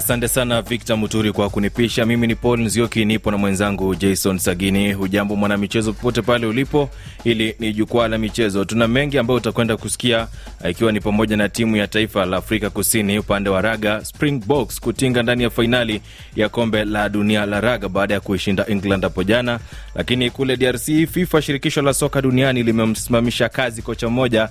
Asante sana Victor Muturi kwa kunipisha. Mimi ni Paul Nzioki, nipo na mwenzangu Jason Sagini. Hujambo mwanamichezo, popote pale ulipo. Hili ni jukwaa la michezo. Tuna mengi ambayo utakwenda kusikia, ikiwa ni pamoja na timu ya taifa la Afrika Kusini upande wa raga Springboks kutinga ndani ya fainali ya kombe la dunia la raga baada ya kuishinda England hapo jana. Lakini kule DRC, FIFA shirikisho la soka duniani limemsimamisha kazi kocha mmoja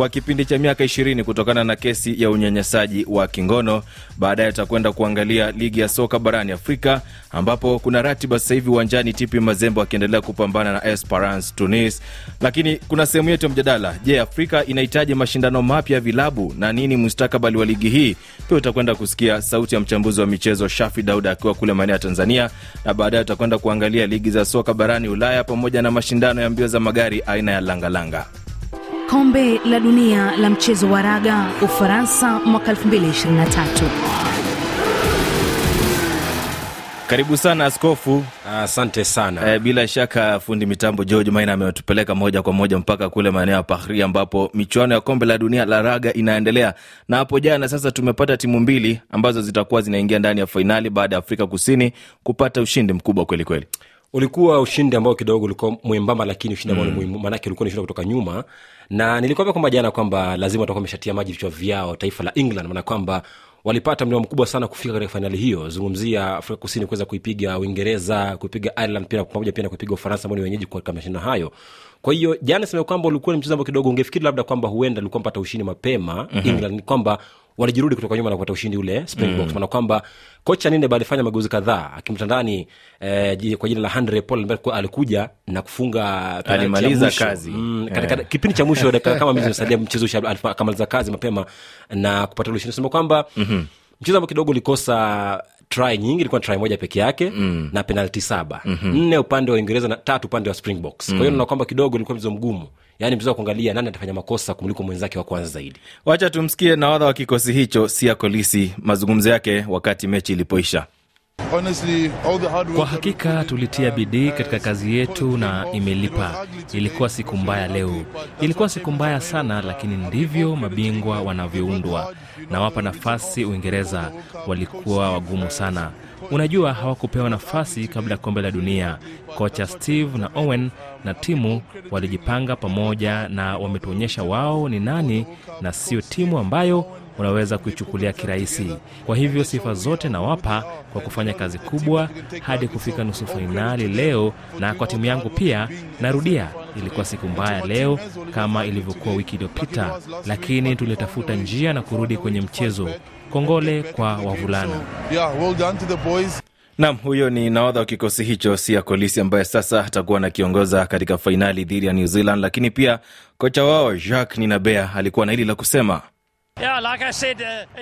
kwa kipindi cha miaka 20 kutokana na kesi ya unyanyasaji wa kingono. Baadaye atakwenda kuangalia ligi ya soka barani Afrika ambapo kuna ratiba sasa hivi uwanjani, TP Mazembe wakiendelea kupambana na Esperance Tunis. Lakini kuna sehemu yetu ya mjadala, je, Afrika inahitaji mashindano mapya ya vilabu na nini mustakabali wa ligi hii? Pia utakwenda kusikia sauti ya mchambuzi wa michezo Shafi Dauda akiwa kule maeneo ya Tanzania, na baadaye utakwenda kuangalia ligi za soka barani Ulaya pamoja na mashindano ya mbio za magari aina ya langalanga. Kombe la dunia la mchezo wa raga Ufaransa mwaka 2023. Karibu sana askofu. Asante sana. E, bila shaka fundi mitambo George Maina ametupeleka moja kwa moja mpaka kule maeneo ya Paris ambapo michuano ya kombe la dunia la raga inaendelea, na hapo jana sasa tumepata timu mbili ambazo zitakuwa zinaingia ndani ya fainali baada ya Afrika Kusini kupata ushindi mkubwa kwelikweli kweli. Ulikuwa ushindi ambao kidogo ulikuwa mwembamba, lakini ushindi ambao mm. ni muhimu, maanake ulikuwa ni ushindi kutoka nyuma, na nilikwambia kwamba jana kwamba lazima watakuwa wameshatia maji vichwa vyao taifa la England, maana kwamba walipata mlima mkubwa sana kufika katika fainali hiyo. Zungumzia Afrika Kusini kuweza kuipiga Uingereza, kuipiga Ireland pia pamoja pia na kuipiga Ufaransa ambao ni wenyeji katika mashindano hayo. Kwa hiyo jana sema kwamba ulikuwa ni mchezo ambao kidogo ungefikiri labda kwamba huenda alikuwa mpata ushindi mapema mm-hmm. England ni kwamba walijirudi kutoka nyuma na kupata ushindi ule Springboks mm. maana kwamba kocha Ninde alifanya mageuzi kadhaa akimta ndani eh, kwa jina la Andre Paul ambaye alikuja na kufunga alimaliza kazi mm, katika yeah. kipindi cha mwisho dakika kama mimi zimesalia mchezo akamaliza kazi mapema na kupata ule ushindi sema kwamba mm-hmm. mchezo ambao kidogo ulikosa try nyingi ilikuwa try moja peke yake mm. na penalti saba mm-hmm. nne upande wa uingereza na tatu upande wa springboks mm. kwa hiyo naona kwamba kidogo ilikuwa mchezo mgumu yaani mchezo wa kuangalia nani atafanya makosa kumliko mwenzake wa kwanza zaidi wacha tumsikie nawadha wa kikosi hicho sia kolisi mazungumzo yake wakati mechi ilipoisha kwa hakika tulitia bidii katika kazi yetu na imelipa. Ilikuwa siku mbaya leo, ilikuwa siku mbaya sana, lakini ndivyo mabingwa wanavyoundwa. Nawapa nafasi Uingereza, walikuwa wagumu sana. Unajua, hawakupewa nafasi kabla ya kombe la dunia. Kocha Steve na Owen na timu walijipanga pamoja na wametuonyesha wao ni nani na sio timu ambayo unaweza kuichukulia kirahisi. Kwa hivyo sifa zote nawapa kwa kufanya kazi kubwa hadi kufika nusu fainali leo, na kwa timu yangu pia. Narudia, ilikuwa siku mbaya leo kama ilivyokuwa wiki iliyopita, lakini tulitafuta njia na kurudi kwenye mchezo. Kongole kwa wavulana. Nam, huyo ni nahodha wa kikosi hicho Sia Kolisi, ambaye sasa atakuwa anakiongoza katika fainali dhidi ya New Zealand. Lakini pia kocha wao Jacques Ninabea alikuwa na hili la kusema.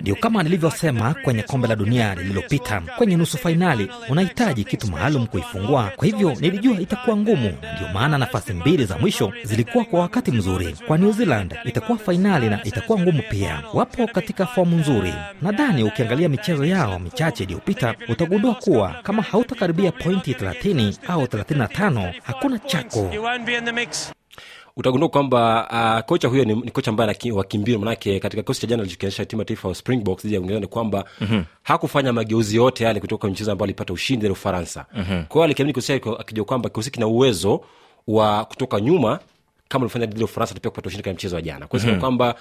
Ndio kama nilivyosema kwenye kombe la dunia lililopita, kwenye nusu fainali unahitaji kitu maalum kuifungua. Kwa hivyo nilijua itakuwa ngumu, ndio maana nafasi mbili za mwisho zilikuwa kwa wakati mzuri. Kwa New Zealand itakuwa fainali na itakuwa ngumu pia. Wapo katika fomu nzuri. Nadhani ukiangalia michezo yao michache iliyopita utagundua kuwa kama hautakaribia pointi 30 au 35 hakuna chako utagundua kwamba uh, kocha huyo ni, ni kocha ambaye wakimbio manake katika kikosi cha jana alichokionyesha timu ya taifa wa Springboks dhidi ya Uingereza ni kwamba mm-hmm. hakufanya mageuzi yote yale kutoka mchezo ambao alipata ushindi ile Ufaransa. mm-hmm. Kwa hiyo alikiamini kikosi chake akijua kwamba kikosi kina uwezo wa kutoka nyuma kama alifanya dhidi ya Ufaransa pia kupata ushindi katika mchezo wa jana. Kwa mm-hmm. kwamba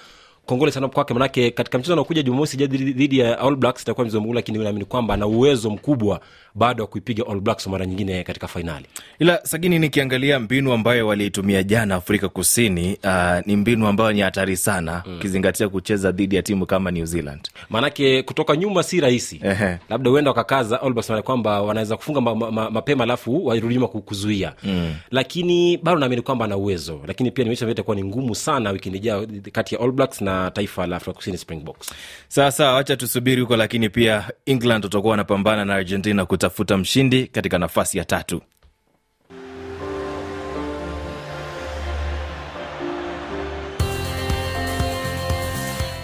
kongole sana kwake, manake katika mchezo anaokuja Jumamosi dhidi ya All Blacks itakuwa mchezo mgumu, lakini naamini kwamba ana uwezo mkubwa baada ya kuipiga All Blacks mara nyingine katika fainali. Ila Sagini, nikiangalia mbinu ambayo waliitumia jana Afrika Kusini, uh, ni mbinu ambayo ni hatari sana ukizingatia mm. kucheza dhidi ya timu kama New Zealand, maanake kutoka nyuma si rahisi. Labda huenda wakakaza All Blacks kwamba wanaweza kufunga ma, ma, ma, mapema alafu warudi nyuma kuzuia mm. lakini bado naamini kwamba ana uwezo, lakini pia nimeisha itakuwa ni ngumu sana wikendi ijayo kati ya All Blacks na taifa la Afrika Kusini Springboks. Sawa sawa, wacha tusubiri huko, lakini pia England utakuwa wanapambana na Argentina kutafuta mshindi katika nafasi ya tatu.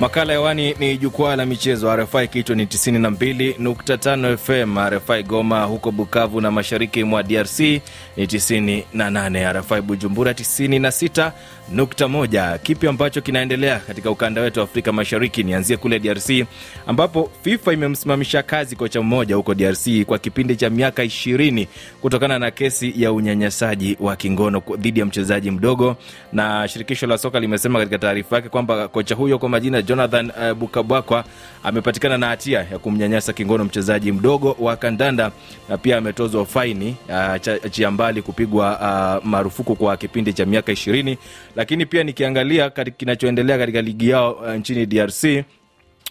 Makala hewani ni jukwaa la michezo RFI, kichwa ni 92.5 FM. RFI Goma huko Bukavu na mashariki mwa DRC ni 98, RFI Bujumbura 96, nukta moja. Kipi ambacho kinaendelea katika ukanda wetu wa Afrika Mashariki? Nianzie kule DRC ambapo FIFA imemsimamisha kazi kocha mmoja huko DRC kwa kipindi cha miaka ishirini kutokana na kesi ya unyanyasaji wa kingono dhidi ya mchezaji mdogo, na shirikisho la soka limesema katika taarifa yake kwamba kocha huyo kwa majina Jonathan uh, Bukabwakwa amepatikana na hatia ya kumnyanyasa kingono mchezaji mdogo wa kandanda na pia ametozwa faini uh, chia mbali kupigwa uh, marufuku kwa kipindi cha miaka ishirini lakini pia nikiangalia kinachoendelea katika ligi yao uh, nchini DRC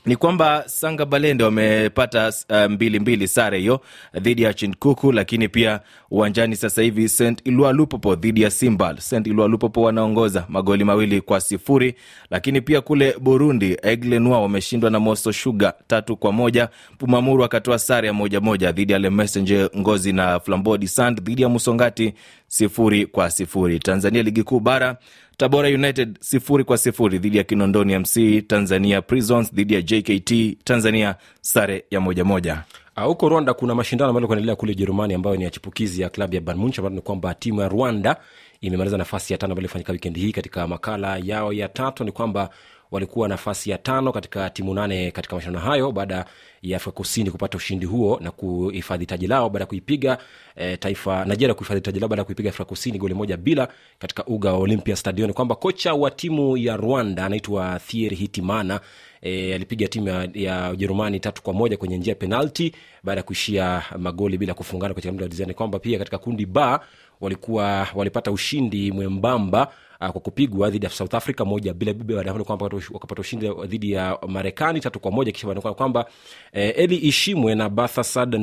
ni kwamba Sanga Balende wamepata uh, mbili mbili sare hiyo dhidi ya Chinkuku, lakini pia uwanjani sasa hivi St Ilua Lupopo dhidi ya Simbal. St Ilua Lupopo wanaongoza magoli mawili kwa sifuri, lakini pia kule Burundi Aigle Noir wameshindwa na Moso Sugar tatu kwa moja. Pumamuru akatoa sare ya moja moja dhidi ya Le Messenger Ngozi na Flambeau du Sand dhidi ya Musongati sifuri kwa sifuri. Tanzania ligi kuu bara Tabora United sifuri kwa sifuri dhidi ya Kinondoni MC. Tanzania Prisons dhidi ya JKT Tanzania sare ya moja moja. huko Rwanda kuna mashindano ambayo kuendelea kule Ujerumani ambayo ni ya chipukizi ya klabu ya Bayern Munich, ambayo ni kwamba timu ya Rwanda imemaliza nafasi ya tano ambayo ilifanyika wikendi hii. Katika makala yao ya tatu ni kwamba walikuwa nafasi ya tano katika timu nane katika mashindano hayo baada ya Afrika Kusini kupata ushindi huo na kuhifadhi taji lao baada ya kuipiga e, taifa Nigeria kuhifadhi taji lao baada ya kuipiga Afrika Kusini goli moja bila katika uga wa Olympia Stadion. Kwamba kocha wa timu ya Rwanda anaitwa thier Hitimana E, alipiga timu ya, ya Ujerumani tatu kwa moja kwenye njia ya penalti baada ya kuishia magoli bila kufungana katika muda wa dizani. Kwamba pia katika kundi ba walikuwa walipata ushindi mwembamba uh, kwa kupigwa dhidi ya South Africa moja bila kwamba wakapata ushindi dhidi ya Marekani tatu kwa moja kisha baada kwamba eh, Eli Ishimwe na Bathasad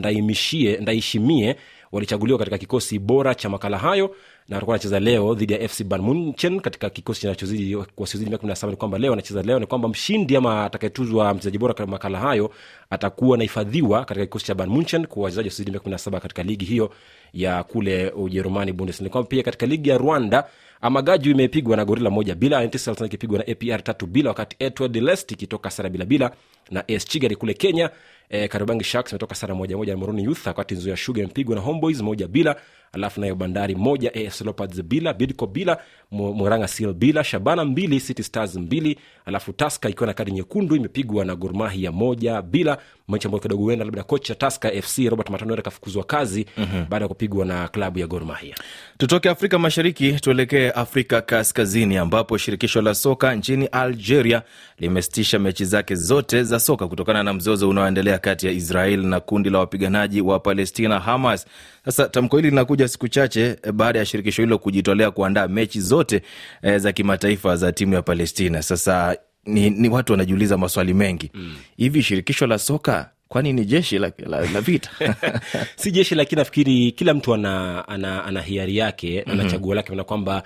Ndaishimie walichaguliwa katika kikosi bora cha makala hayo na atakuwa anacheza leo dhidi ya FC Bayern Munchen katika kikosi kinachozidi wasiozidi miaka kumi na saba. Ni kwamba leo anacheza leo, ni kwamba mshindi ama atakayetuzwa mchezaji bora makala hayo atakuwa anahifadhiwa katika kikosi cha Bayern Munchen kwa wachezaji wasiozidi miaka kumi na saba katika ligi hiyo ya kule Ujerumani, Bundesliga. Kwamba pia katika ligi ya Rwanda Amagaju imepigwa na Gorila moja bila, ikipigwa na APR tatu bila, wakati Etward Lest ikitoka sara bila bila na AS Kigali kule Kenya. E, Kariobangi Sharks imetoka sara moja moja na Moroni Youth, wakati Nzoia Sugar imepigwa na Homeboys moja bila, alafu nayo Bandari moja AFC Leopards bila, Bidco bila, Murang'a Seal bila, Shabana mbili, City Stars mbili, alafu Taska ikiwa na kadi nyekundu imepigwa na Gor Mahia moja bila, mechi ambayo kidogo huenda labda kocha Taska FC Robert Matano kafukuzwa kazi mm-hmm. baada ya kupigwa na klabu ya Gor Mahia. Tutoke Afrika Mashariki tuelekee Afrika Kaskazini, ambapo shirikisho la soka nchini Algeria limesitisha mechi zake zote za soka kutokana na mzozo unaoendelea kati ya Israel na kundi la wapiganaji wa Palestina, Hamas. Sasa tamko hili linakuja siku chache baada ya shirikisho hilo kujitolea kuandaa mechi zote e, za kimataifa za timu ya Palestina. Sasa ni, ni watu wanajiuliza maswali mengi hivi mm. shirikisho la soka kwani ni jeshi la, la, la vita si jeshi lakini nafikiri kila mtu ana, ana, ana hiari yake mm-hmm. ana chaguo lake na kwamba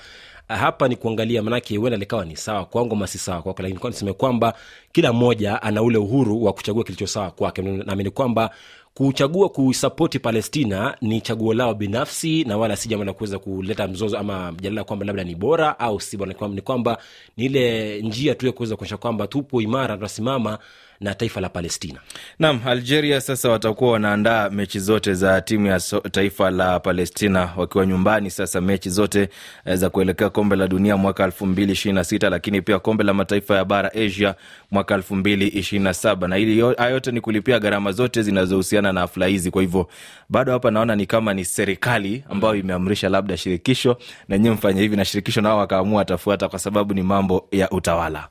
hapa ni kuangalia manake huenda likawa ni sawa kwangu masi sawa kwako lakini niseme kwamba kila mmoja ana ule uhuru wa kuchagua kilicho sawa kwake. Naamini kwamba kuchagua kuisapoti palestina ni chaguo lao binafsi na wala si jambo la kuweza kuleta mzozo ama mjadala kwamba labda ni bora au si bora. Ni kwamba ni ile njia tu ya kuweza kuonyesha kwamba tupo imara tunasimama na taifa la palestina. Naam, algeria sasa watakuwa wanaandaa mechi zote za timu ya so, taifa la palestina wakiwa nyumbani sasa mechi zote eh, za kuelekea kombe la dunia mwaka elfu mbili ishirini na sita lakini pia kombe la mataifa ya bara asia mwaka elfu mbili ishirini na hili yote ni kulipia gharama zote zinazohusiana na hafla hizi. Kwa hivyo bado hapa naona ni kama ni serikali ambayo imeamrisha labda shirikisho na nyewe mfanye hivi na shirikisho nao wakaamua watafuata, kwa sababu ni mambo ya utawala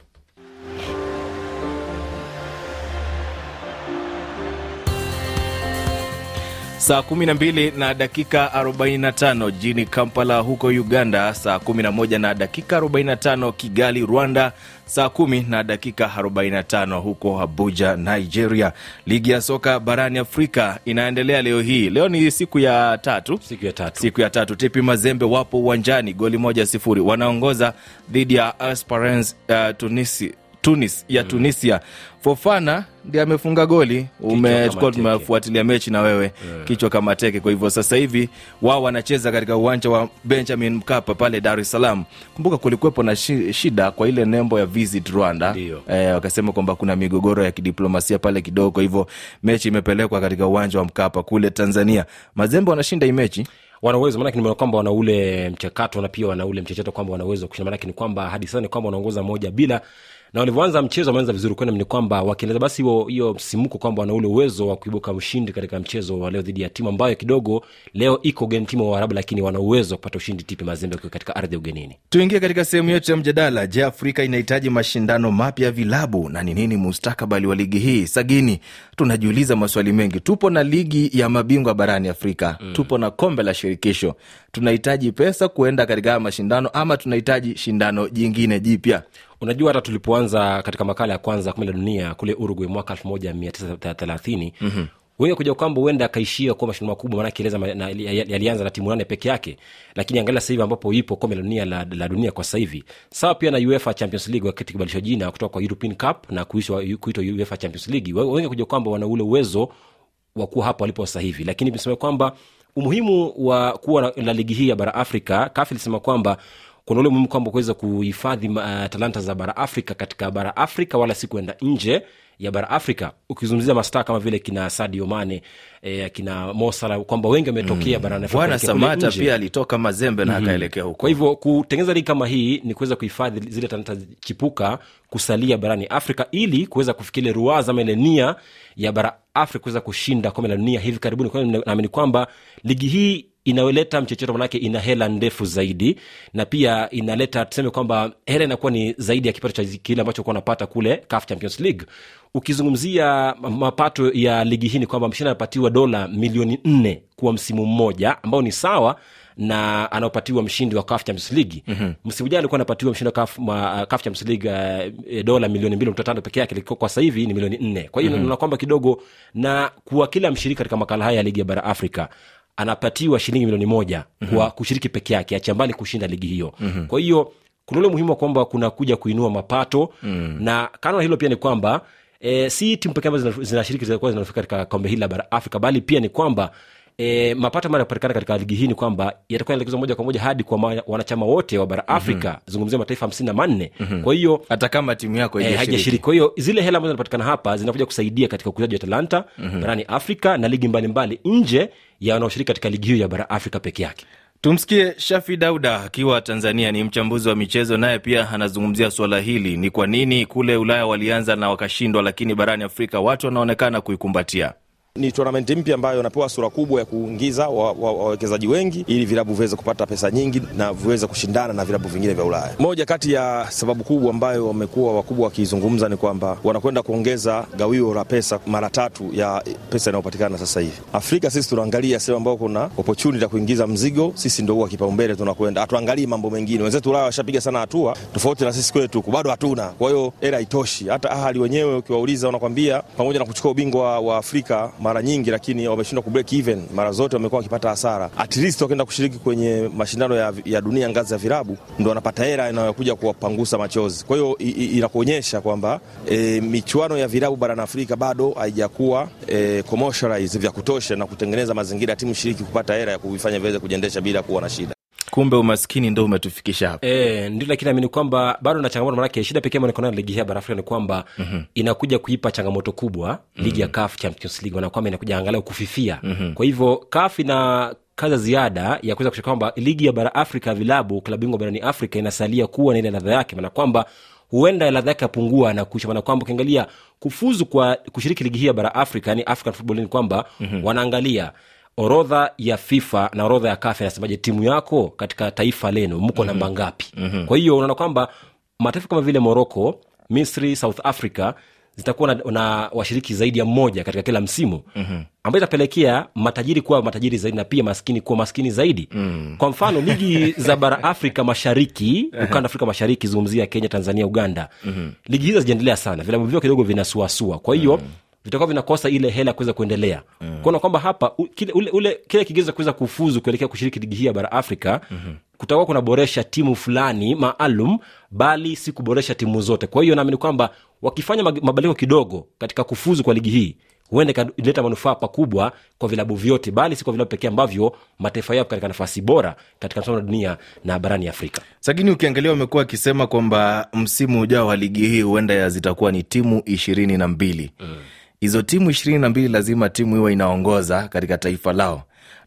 saa 12 na dakika 45 jini kampala huko uganda. Saa 11 na dakika 45 kigali rwanda. Saa 1 na dakika 45 huko abuja nigeria. Ligi ya soka barani afrika inaendelea leo hii. Leo ni siku ya tatu. Siku ya tatu. Siku ya tatu. Tepi mazembe wapo uwanjani goli moja sifuri. Wanaongoza dhidi ya Esperance uh, tunisi tunis ya tunisia. Fofana ndi amefunga goli. Umechukua tumefuatilia mechi na wewe. Yeah. kichwa kama teke. Kwa hivyo sasa hivi wao wanacheza katika uwanja wa benjamin mkapa pale dar es salaam. Kumbuka kulikuwepo na shida kwa ile nembo ya visit rwanda. Eh, wakasema kwamba kuna migogoro ya kidiplomasia pale kidogo. Kwa hivyo mechi imepelekwa katika uwanja wa mkapa kule tanzania. Mazembe wanashinda hii mechi? Wana uwezo maanake nimeona kwamba wana ule mchakato na pia wana ule mchecheto kwamba wana uwezo kushinda. Maanake ni kwamba hadi sasa ni kwamba wanaongoza moja bila na walivyoanza mchezo wameanza vizuri kwenda ni kwamba wakieleza basi hiyo msimuko kwamba wana ule uwezo wa kuibuka mshindi katika mchezo wa leo dhidi ya timu ambayo kidogo leo iko ugeni timu wa Waarabu, lakini wana uwezo wa kupata ushindi tipi Mazembe katika ardhi ya ugenini. Tuingie katika sehemu yetu ya mjadala. Je, Afrika inahitaji mashindano mapya ya vilabu na ni nini mustakabali wa ligi hii? Sagini, tunajiuliza maswali mengi. Tupo na ligi ya mabingwa barani Afrika mm. tupo na kombe la shirikisho. Tunahitaji pesa kuenda katika haya mashindano ama tunahitaji shindano jingine jipya? Unajua, hata tulipoanza katika makala ya kwanza kombe la dunia kule Uruguay mwaka elfu moja mia tisa thelathini mm-hmm wengi kuja kwamba huenda akaishia kuwa mashindano makubwa, maanake eleza yalianza na timu nane peke yake, lakini angalia sasa hivi ambapo ipo kombe la dunia la, la dunia kwa sasa hivi, sawa pia na UEFA Champions League wakati kibadilishwa jina kutoka kwa European Cup na kuitwa UEFA Champions League. Wengi kuja kwamba wana ule uwezo wa kuwa hapo walipo sasa hivi, lakini tuseme kwamba umuhimu wa kuwa na ligi hii ya bara Afrika, CAF ilisema kwamba kuna ule muhimu kwamba kuweza kuhifadhi uh, talanta za bara Afrika katika bara Afrika, wala si kuenda nje ya bara Afrika. Ukizungumzia mastaa kama vile kina Sadio Mane eh, kina Mosala kwamba wengi wametokea mm. barani Bwana Samata pia alitoka Mazembe na Mhm. akaelekea huko. Kwa hivyo kutengeneza ligi kama hii ni kuweza kuhifadhi zile talanta chipuka kusalia barani Afrika ili kuweza kufikia ruwaza ama ile nia ya bara Afrika kuweza kushinda kombe la dunia hivi karibuni. Naamini kwamba ligi hii inayoleta mchecheto, manake ina hela ndefu zaidi, na pia inaleta tuseme kwamba hela inakuwa ni zaidi ya kipato cha kile ambacho kuwa unapata kule CAF Champions League. Ukizungumzia mapato ya ligi hii ni kwamba mshindi anapatiwa dola milioni nne kwa msimu mmoja ambao ni sawa na anaopatiwa mshindi wa CAF Champions League mm-hmm. msimu jana alikuwa anapatiwa mshindi wa CAF, ma, CAF Champions League uh, dola milioni mbili nukta tano peke yake, kwa sasa hivi ni milioni nne. Kwa hiyo mm-hmm. naona kwamba kidogo, na kuwa kila mshiriki katika makala haya ya ligi ya bara Afrika anapatiwa shilingi milioni moja mm-hmm. kwa kushiriki peke yake, achiambali kushinda ligi hiyo mm-hmm. kwa hiyo kuna ule muhimu wa kwamba kuna kuja kuinua mapato mm. na kando na hilo pia ni kwamba e, si timu pekee ambazo zinashiriki zinakuwa zinafika katika kombe hili la bara Afrika, bali pia ni kwamba E, mapato ambayo yanapatikana katika ligi hii ni kwamba yatakuwa yanaelekezwa moja kwa moja hadi kwa ma, wanachama wote wa bara Afrika mm-hmm. zungumzia mataifa hamsini na manne mm-hmm. kwa hiyo hata kama timu yako haijashiriki. haijashiriki. Kwa hiyo zile hela ambazo zinapatikana hapa zinakuja kusaidia katika ukuzaji wa talanta mm-hmm. barani Afrika na ligi mbalimbali nje ya wanaoshiriki katika ligi hiyo ya bara Afrika peke yake. Tumsikie Shafi Dauda akiwa Tanzania, ni mchambuzi wa michezo, naye pia anazungumzia suala hili. Ni kwa nini kule Ulaya walianza na wakashindwa, lakini barani Afrika watu wanaonekana kuikumbatia. Ni tournamenti mpya ambayo inapewa sura kubwa ya kuingiza wawekezaji wa, wa wengi ili vilabu viweze kupata pesa nyingi na viweze kushindana na vilabu vingine vya Ulaya. Moja kati ya sababu kubwa ambayo wamekuwa wakubwa wakizungumza ni kwamba wanakwenda kuongeza gawio la pesa mara tatu ya pesa inayopatikana sasa hivi. Afrika sisi tunaangalia sehemu ambayo kuna opportunity ya kuingiza mzigo, sisi ndio huwa kipaumbele tunakwenda, hatuangalii mambo mengine. Wenzetu Ulaya washapiga sana hatua tofauti na sisi kwetu, bado hatuna. Kwa hiyo hela haitoshi. Hata Ahali wenyewe ukiwauliza, wanakwambia pamoja na kuchukua ubingwa wa Afrika mara nyingi, lakini wameshindwa kubreak even mara zote, wamekuwa wakipata hasara. At least wakienda kushiriki kwenye mashindano ya, ya dunia ngazi ya virabu, ndo wanapata hela inayokuja kuwapangusa machozi. Kwa hiyo inakuonyesha kwamba e, michuano ya virabu barani Afrika bado haijakuwa e, commercialize vya kutosha na kutengeneza mazingira ya timu shiriki kupata hela ya kuvifanya viweze kujiendesha bila kuwa na shida. Kumbe umaskini ndo umetufikisha hapa. E, ndio lakini amini kwamba bado na changamoto, manake shida pekee niko ligi ya bara Afrika ni kwamba mm-hmm. inakuja kuipa changamoto kubwa mm-hmm. ya CAF Champions League, maana kwamba inakuja angalau kufifia mm-hmm. kwa hivyo CAF ina kaza ziada ya kuweza kuhakikisha kwamba ligi ya bara Afrika vilabu klabu bingwa barani Afrika inasalia kuwa na ile ladha yake, maana kwamba huenda ladha yake yapungua na kuisha, maana kwamba ukiangalia kufuzu kwa kushiriki ligi hii ya bara Afrika, yani African Football ni kwamba mm-hmm. wanaangalia orodha ya FIFA na orodha ya CAF inasemaje, timu yako katika taifa lenu mko mm-hmm. namba ngapi? mm-hmm. Kwa hiyo unaona kwamba mataifa kama vile Morocco, Misri, South Africa zitakuwa na, na washiriki zaidi ya mmoja katika kila msimu mm-hmm. ambayo itapelekea matajiri kuwa matajiri zaidi na pia maskini kuwa maskini zaidi mm. kwa mfano ligi za bara afrika mashariki ukanda afrika mashariki zungumzia kenya tanzania uganda mm-hmm. ligi hizo hazijaendelea sana vilabu vyao kidogo vinasuasua kwa hiyo mm vitakuwa vinakosa ile hela ya kuweza kuendelea. Mm. kuona kwamba hapa u, kile, ule, ule, kile kigezo cha kuweza kufuzu kuelekea kushiriki ligi hii ya bara afrika mm-hmm. kutakuwa kunaboresha timu fulani maalum bali si kuboresha timu zote. Kwa hiyo naamini kwamba wakifanya mabadiliko kidogo katika kufuzu kwa ligi hii huenda ikaleta manufaa pakubwa kwa vilabu vyote bali si kwa vilabu pekee ambavyo mataifa yao katika nafasi bora katika msomo wa dunia na barani afrika. Lakini ukiangalia wamekuwa wakisema kwamba msimu ujao wa ligi hii huenda zitakuwa ni timu ishirini na mbili hizo timu ishirini na mbili lazima timu iwe inaongoza katika taifa lao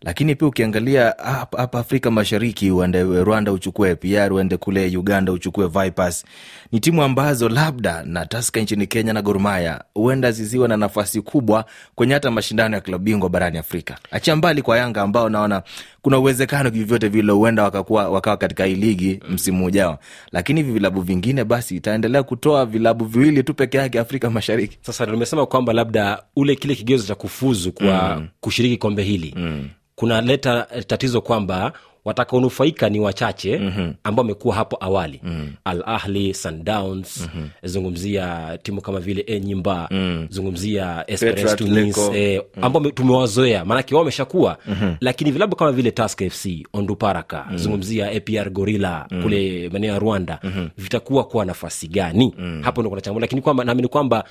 lakini pia ukiangalia hapa Afrika Mashariki, uende Rwanda uchukue PR, uende kule Uganda uchukue Vipers, ni timu ambazo labda na Tusker nchini Kenya na Gor Mahia huenda ziziwe na nafasi kubwa kwenye hata mashindano ya klabu bingwa barani Afrika. Achia mbali kwa Yanga ambao naona kuna uwezekano vyovyote vile huenda wakakuwa wakawa katika hii ligi msimu ujao, lakini hivi vilabu vingine basi itaendelea kutoa vilabu viwili tu peke yake Afrika Mashariki. sasa nimesema kwamba labda ule kile kigezo cha kufuzu kwa mm. kushiriki kombe hili mm. Kunaleta eh, tatizo kwamba watakaonufaika ni wachache mm-hmm. ambao wamekuwa hapo awali mm. al ahli sundowns mm-hmm. zungumzia timu kama vile enyimba mm. zungumzia Esperance Tunis, eh, ambao mm. tumewazoea maanake wao wameshakuwa mm-hmm. lakini vilabu kama vile task fc onduparaka mm. zungumzia apr gorilla mm. kule maeneo ya rwanda mm-hmm. vitakuwa kwa nafasi gani mm. hapo ndo kuna changamoto lakini kwamba naamini kwamba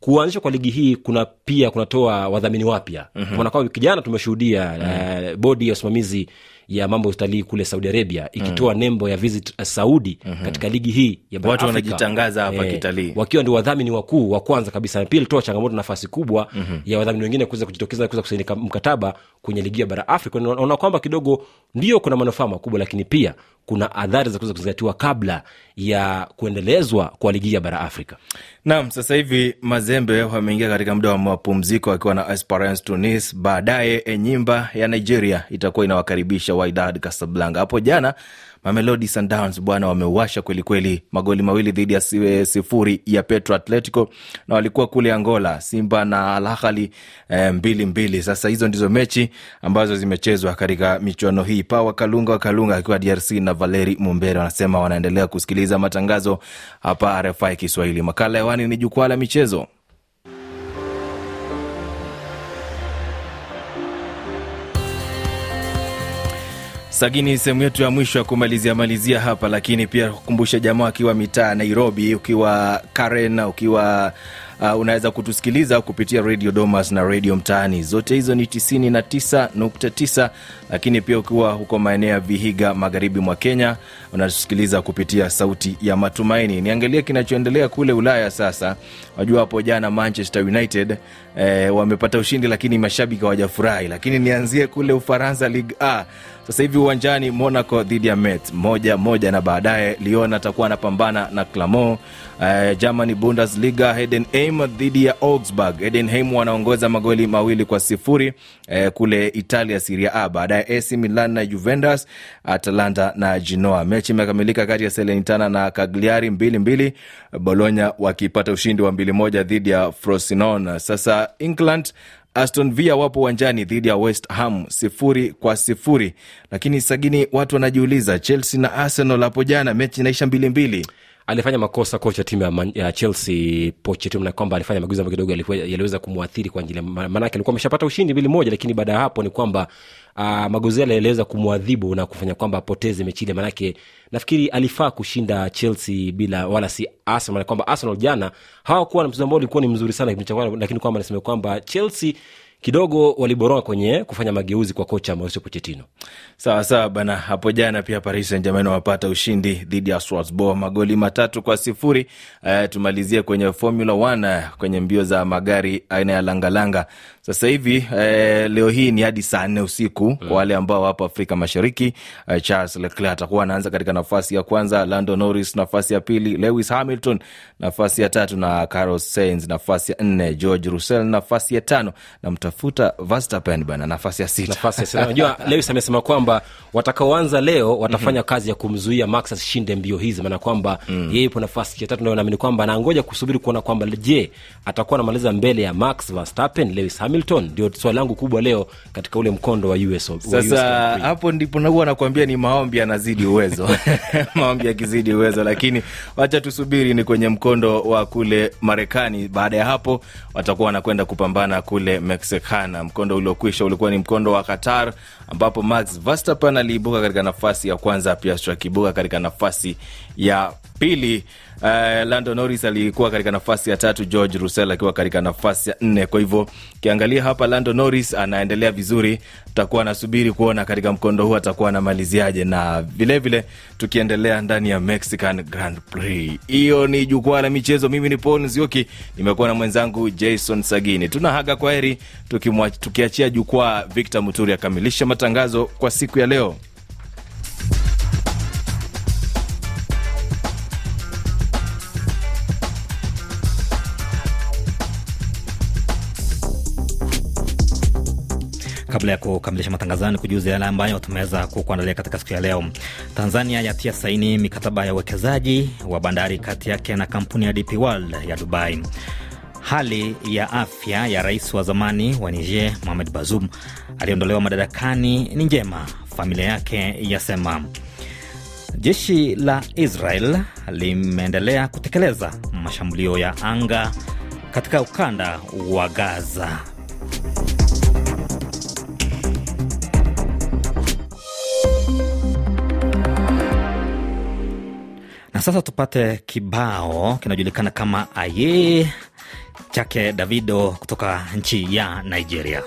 kuanzishwa kwa ligi hii kuna pia kunatoa wadhamini wapya mm-hmm. kijana tumeshuhudia mm-hmm. uh, bodi ya usimamizi ya mambo ya utalii kule saudi arabia ikitoa mm. nembo ya visit saudi mm-hmm. katika ligi hii ya bara Watu wanajitangaza hapa kitalii. wakiwa ndio wadhamini wakuu wa kwanza kabisa na pia ilitoa changamoto nafasi kubwa mm-hmm. ya wadhamini wengine kuweza kujitokeza kuweza kusaini mkataba kwenye ligi ya bara afrika naona kwamba kidogo ndio kuna manufaa makubwa lakini pia kuna adhari za kuweza kuzingatiwa kabla ya kuendelezwa kwa ligi ya bara afrika Naam, sasa hivi Mazembe wameingia katika muda wa mapumziko akiwa na Esperance Tunis. Baadaye Enyimba ya Nigeria itakuwa inawakaribisha Wydad Casablanca. Hapo jana Mamelodi Sundowns bwana wameuasha kwelikweli, magoli mawili dhidi ya si- sifuri ya Petro Atletico, na walikuwa kule Angola, Simba na Al Ahly eh, mbili mbili. Sasa hizo ndizo mechi ambazo zimechezwa katika michuano hii. Pawa Kalunga wa Kalunga akiwa DRC na Valeri Mumbere wanasema wanaendelea kusikiliza matangazo hapa RFI Kiswahili. Makala hewani ni jukwaa la michezo. Sagini, sehemu yetu ya mwisho ya kumalizia malizia hapa, lakini pia kukumbusha jamaa akiwa mitaa Nairobi, ukiwa Karen, ukiwa uh, unaweza kutusikiliza kupitia Radio Domas na Radio Mtaani, zote hizo ni 99.9, lakini pia ukiwa huko maeneo ya Vihiga, magharibi mwa Kenya, unatusikiliza kupitia Sauti ya Matumaini. Niangalie kinachoendelea kule Ulaya sasa. Wajua hapo jana Manchester United eh, wamepata ushindi, lakini mashabiki hawajafurahi. Lakini nianzie kule Ufaransa, Ligue A sasa hivi uwanjani Monaco dhidi ya Metz moja moja, na baadaye Lyon atakuwa anapambana na Clermont. Uh, Germany Bundesliga Heidenheim dhidi ya Augsburg. Heidenheim wanaongoza magoli mawili kwa sifuri uh, kule Italia Serie A. Baadaye AC Milan na Juventus, Atalanta na Genoa. Mechi imekamilika kati ya Salernitana na Cagliari mbili mbili, Bologna wakipata ushindi wa mbili moja dhidi ya Frosinone. Sasa England Aston Villa wapo uwanjani dhidi ya West Ham sifuri kwa sifuri, lakini sagini, watu wanajiuliza Chelsea na Arsenal hapo jana mechi inaisha mbili mbili. alifanya makosa kocha timu ya, chelsea pochettino na kwamba alifanya mageuzi ambayo kidogo yaliweza kumwathiri kwa njia maanake alikuwa ameshapata ushindi mbili moja lakini baada ya hapo ni kwamba uh, mageuzi yale kumwadhibu na kufanya kwamba apoteze mechi ile maanake nafikiri alifaa kushinda chelsea bila wala si arsenal kwamba arsenal jana hawakuwa na mchezo ambao ulikuwa ni mzuri sana kipindi cha kwanza, lakini kwamba nasema kwamba chelsea kidogo waliboroa kwenye kufanya mageuzi kwa kocha mauricio pochettino Sawa sawa bana. Hapo jana pia Paris Saint Germain wapata ushindi dhidi ya Strasbourg magoli matatu kwa sifuri. Uh, tumalizie kwenye Formula 1 uh, kwenye mbio za magari aina ya langalanga. Sasa hivi eh, leo hii ni hadi saa nne usiku kwa wale ambao wapo Afrika Mashariki. eh, Charles Leclerc atakuwa anaanza katika nafasi ya kwanza, Lando Norris nafasi ya pili, Lewis Hamilton nafasi ya tatu na Carlos Sainz nafasi ya nne, George Russell nafasi ya tano na mtafuta Verstappen bana nafasi ya sita. nafasi ya sita. unajua lewis amesema kwamba watakaoanza leo watafanya mm-hmm. kazi ya kumzuia max asishinde mbio hizi maana kwamba mm. yeye yupo nafasi ya tatu ndio naamini kwamba anangoja kusubiri kuona kwamba je atakuwa anamaliza mbele ya max verstappen lewis hamilton ndio swali langu kubwa leo katika ule mkondo wa US, Sasa hapo ndipo nahuwa nakwambia ni maombi yanazidi uwezo maombi yakizidi uwezo, lakini wacha tusubiri ni kwenye mkondo wa kule Marekani. Baada ya hapo watakuwa wanakwenda kupambana kule Mexicana. Mkondo uliokwisha ulikuwa ni mkondo wa Qatar ambapo Max Verstappen aliibuka katika nafasi ya kwanza, Piastri akiibuka katika nafasi ya pili. Uh, Lando Norris alikuwa katika nafasi ya tatu, George Russell akiwa katika nafasi ya nne. Kwa hivyo ukiangalia hapa Lando Norris anaendelea vizuri, tutakuwa nasubiri kuona katika mkondo huu atakuwa anamaliziaje, na vilevile tukiendelea ndani ya Mexican Grand Prix. Hiyo ni jukwaa la michezo. Mimi ni Paul Nzioki, nimekuwa na mwenzangu Jason Sagini. Tuna haga kwa heri, tukiachia jukwaa Victor Muturi akamilisha matangazo kwa siku ya leo. Kabla ya kukamilisha matangazo ni kujuza yale ambayo tumeweza kukuandalia katika siku ya leo. Tanzania yatia saini mikataba ya uwekezaji wa bandari kati yake na kampuni ya DP World ya Dubai. Hali ya afya ya rais wa zamani wa Niger Mohamed Bazoum aliyeondolewa madarakani ni njema, familia yake yasema. Jeshi la Israel limeendelea kutekeleza mashambulio ya anga katika ukanda wa Gaza. Na sasa tupate kibao kinajulikana kama Aye chake Davido kutoka nchi ya Nigeria.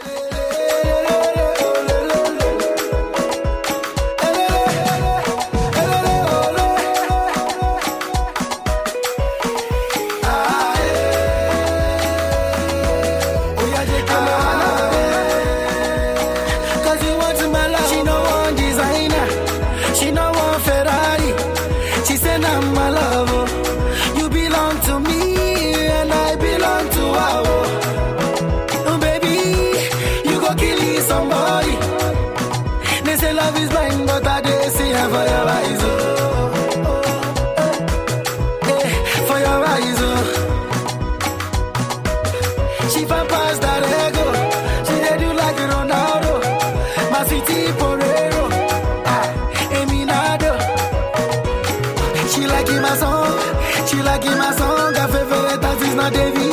devi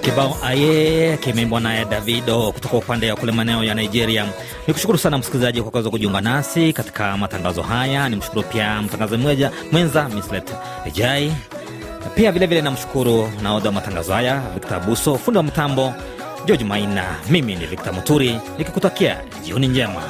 Kibao aye kimeimbwa naye Davido kutoka upande wa kule maeneo ya Nigeria. Ni kushukuru sana msikilizaji kwa kuweza kujiunga nasi katika matangazo haya. Ni mshukuru pia mtangazaji mwenza Mislet Ejai, pia vilevile namshukuru naodha wa matangazo haya Victor Buso, fundi wa mtambo George Maina. Mimi ni Victor Muturi nikikutakia jioni njema.